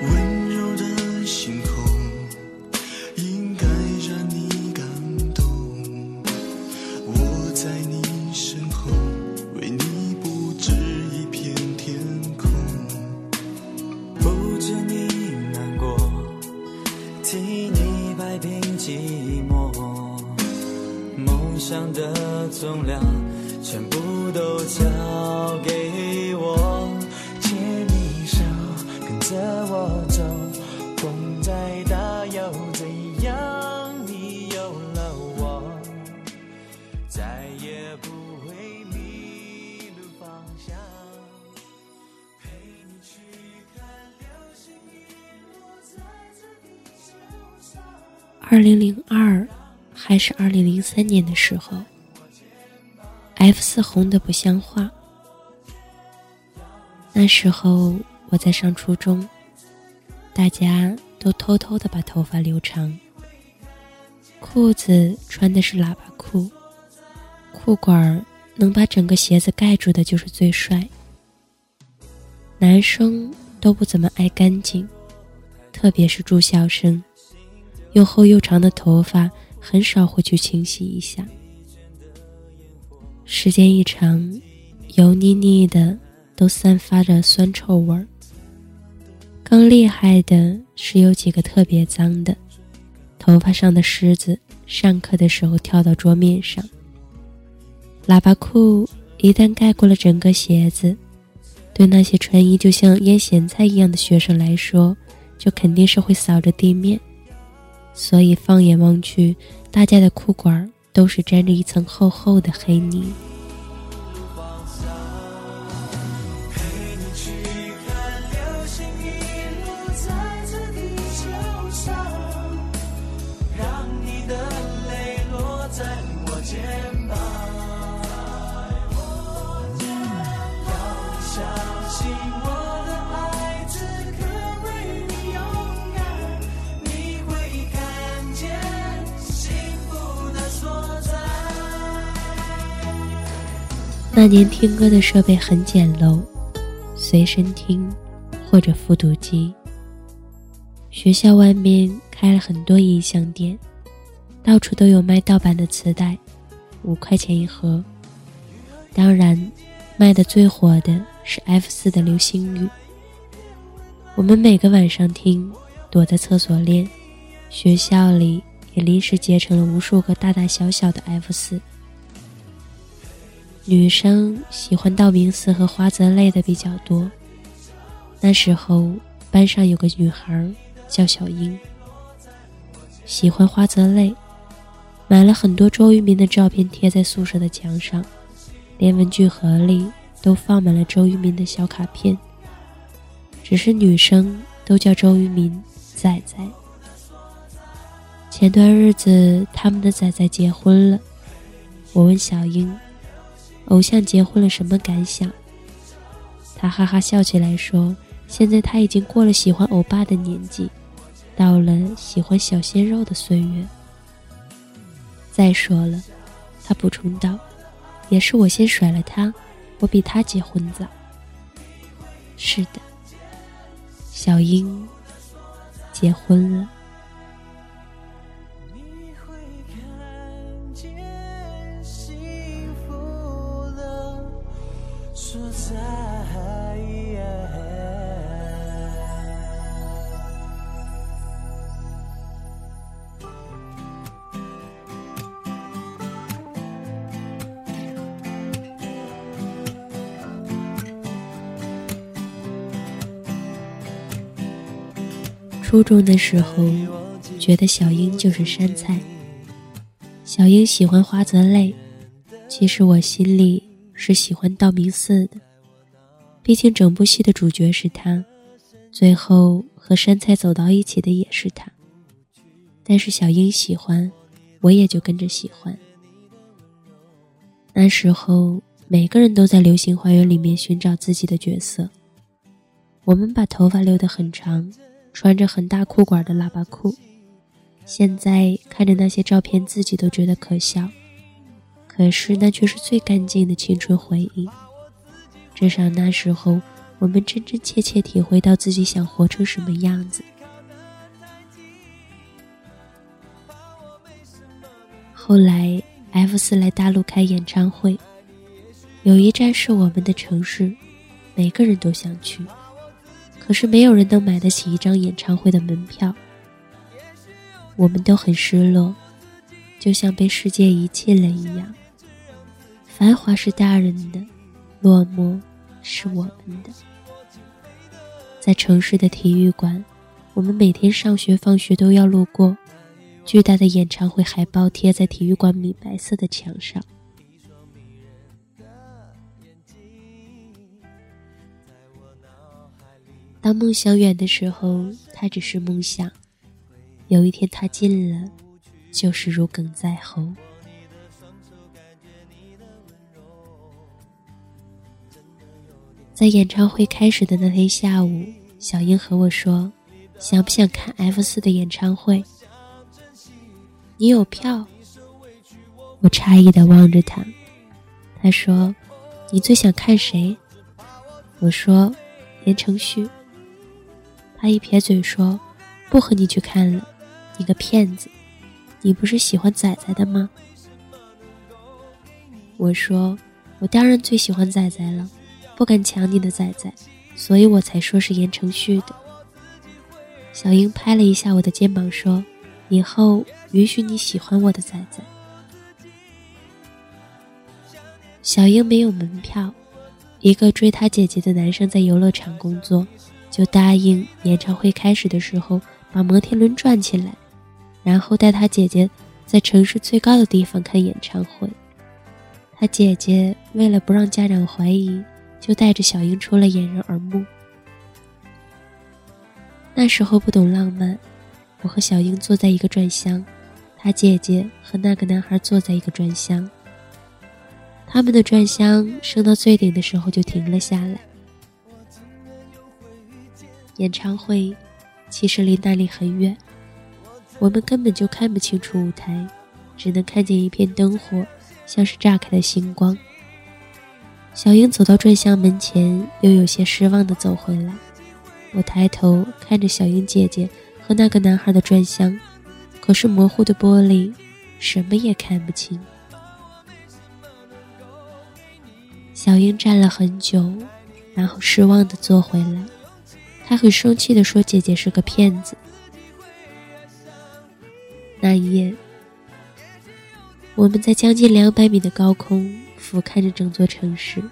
温柔的心。二零零二还是二零零三年的时候，F 四红的不像话。那时候我在上初中，大家都偷偷的把头发留长，裤子穿的是喇叭裤，裤管能把整个鞋子盖住的就是最帅。男生都不怎么爱干净，特别是住校生。又厚又长的头发很少会去清洗一下，时间一长，油腻腻的都散发着酸臭味儿。更厉害的是有几个特别脏的，头发上的虱子，上课的时候跳到桌面上。喇叭裤一旦盖过了整个鞋子，对那些穿衣就像腌咸菜一样的学生来说，就肯定是会扫着地面。所以放眼望去，大家的裤管都是沾着一层厚厚的黑泥。那年听歌的设备很简陋，随身听或者复读机。学校外面开了很多音像店，到处都有卖盗版的磁带，五块钱一盒。当然，卖的最火的是 F 四的《流星雨》。我们每个晚上听，躲在厕所练，学校里也临时结成了无数个大大小小的 F 四。女生喜欢道明寺和花泽类的比较多。那时候班上有个女孩叫小英，喜欢花泽类，买了很多周渝民的照片贴在宿舍的墙上，连文具盒里都放满了周渝民的小卡片。只是女生都叫周渝民仔仔。前段日子他们的仔仔结婚了，我问小英。偶像结婚了什么感想？他哈哈笑起来说：“现在他已经过了喜欢欧巴的年纪，到了喜欢小鲜肉的岁月。”再说了，他补充道：“也是我先甩了他，我比他结婚早。”是的，小英结婚了。初中的时候，觉得小英就是山菜。小英喜欢花泽类，其实我心里是喜欢道明寺的，毕竟整部戏的主角是他，最后和山菜走到一起的也是他。但是小英喜欢，我也就跟着喜欢。那时候，每个人都在《流星花园》里面寻找自己的角色。我们把头发留得很长。穿着很大裤管的喇叭裤，现在看着那些照片，自己都觉得可笑。可是那却是最干净的青春回忆。至少那时候，我们真真切切体会到自己想活成什么样子。后来，F 四来大陆开演唱会，有一站是我们的城市，每个人都想去。可是没有人能买得起一张演唱会的门票，我们都很失落。就像被世界遗弃了一样。繁华是大人的，落寞是我们的。在城市的体育馆，我们每天上学放学都要路过，巨大的演唱会海报贴在体育馆米白色的墙上。当梦想远的时候，它只是梦想；有一天它近了，就是如鲠在喉。在演唱会开始的那天下午，小英和我说：“想不想看 F 四的演唱会？你有票？”我诧异的望着他。他说：“你最想看谁？”我说：“言承旭。”他一撇嘴说：“不和你去看了，你个骗子！你不是喜欢仔仔的吗？”我说：“我当然最喜欢仔仔了，不敢抢你的仔仔，所以我才说是言承旭的。”小英拍了一下我的肩膀说：“以后允许你喜欢我的仔仔。”小英没有门票，一个追她姐姐的男生在游乐场工作。就答应演唱会开始的时候把摩天轮转起来，然后带他姐姐在城市最高的地方看演唱会。他姐姐为了不让家长怀疑，就带着小英出了掩人耳目。那时候不懂浪漫，我和小英坐在一个转箱，他姐姐和那个男孩坐在一个转箱。他们的转箱升到最顶的时候就停了下来。演唱会其实离那里很远，我们根本就看不清楚舞台，只能看见一片灯火，像是炸开的星光。小英走到转向门前，又有些失望地走回来。我抬头看着小英姐姐和那个男孩的转向，可是模糊的玻璃，什么也看不清。小英站了很久，然后失望地坐回来。他很生气地说：“姐姐是个骗子。”那一夜，我们在将近两百米的高空俯瞰着整座城市。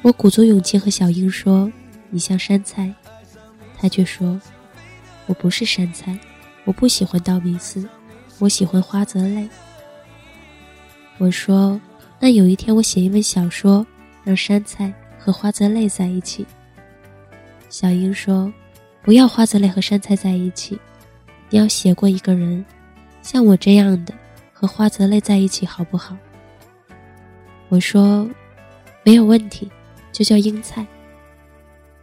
我鼓足勇气和小英说：“你像山菜。”他却说：“我不是山菜，我不喜欢道明寺，我喜欢花泽类。”我说：“那有一天我写一本小说，让山菜和花泽类在一起。”小英说：“不要花泽类和山菜在一起，你要写过一个人，像我这样的，和花泽类在一起好不好？”我说：“没有问题，就叫英菜。”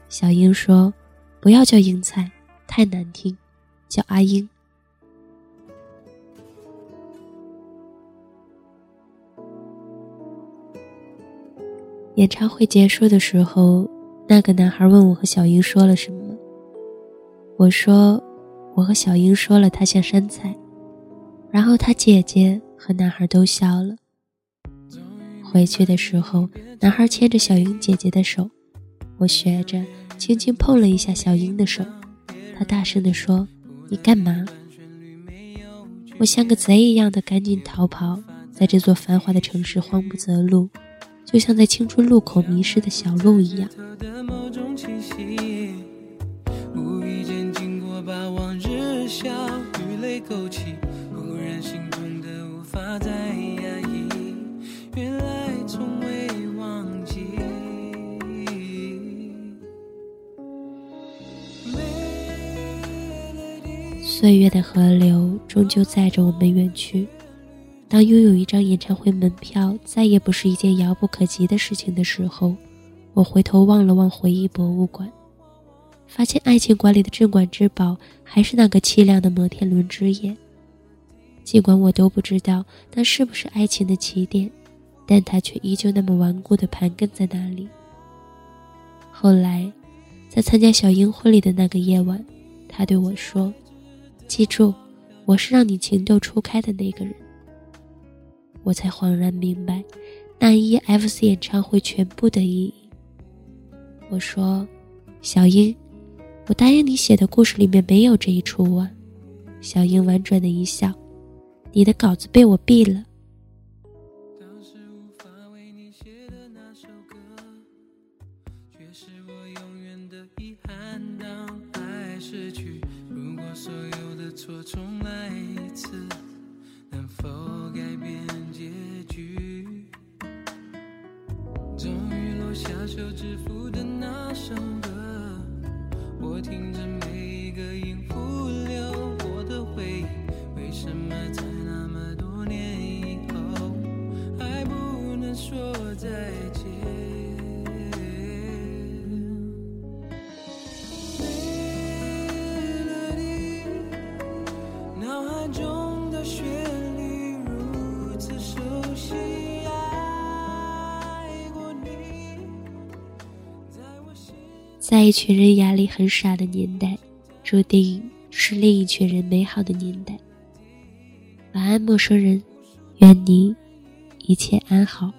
小英说：“不要叫英菜，太难听，叫阿英。”演唱会结束的时候。那个男孩问我和小英说了什么，我说我和小英说了他像山菜，然后他姐姐和男孩都笑了。回去的时候，男孩牵着小英姐姐的手，我学着轻轻碰了一下小英的手，他大声地说：“你干嘛？”我像个贼一样的赶紧逃跑，在这座繁华的城市慌不择路。就像在青春路口迷失的小鹿一样。岁月的河流终究载着我们远去。当拥有一张演唱会门票再也不是一件遥不可及的事情的时候，我回头望了望回忆博物馆，发现爱情馆里的镇馆之宝还是那个凄凉的摩天轮之夜。尽管我都不知道那是不是爱情的起点，但它却依旧那么顽固地盘根在那里。后来，在参加小英婚礼的那个夜晚，他对我说：“记住，我是让你情窦初开的那个人。”我才恍然明白那 EFC 演唱会全部的意义。我说小英，我答应你写的故事里面没有这一出。啊小英婉转的一笑，你的稿子被我毙了。当时无法为你写的那首歌，却是我永远的遗憾。当爱去，如果所有的错重来一次。能否改变结局？终于落下手指腹的那首歌，我听着每。在一群人眼里很傻的年代注定是另一群人美好的年代。晚安陌生人愿你一切安好。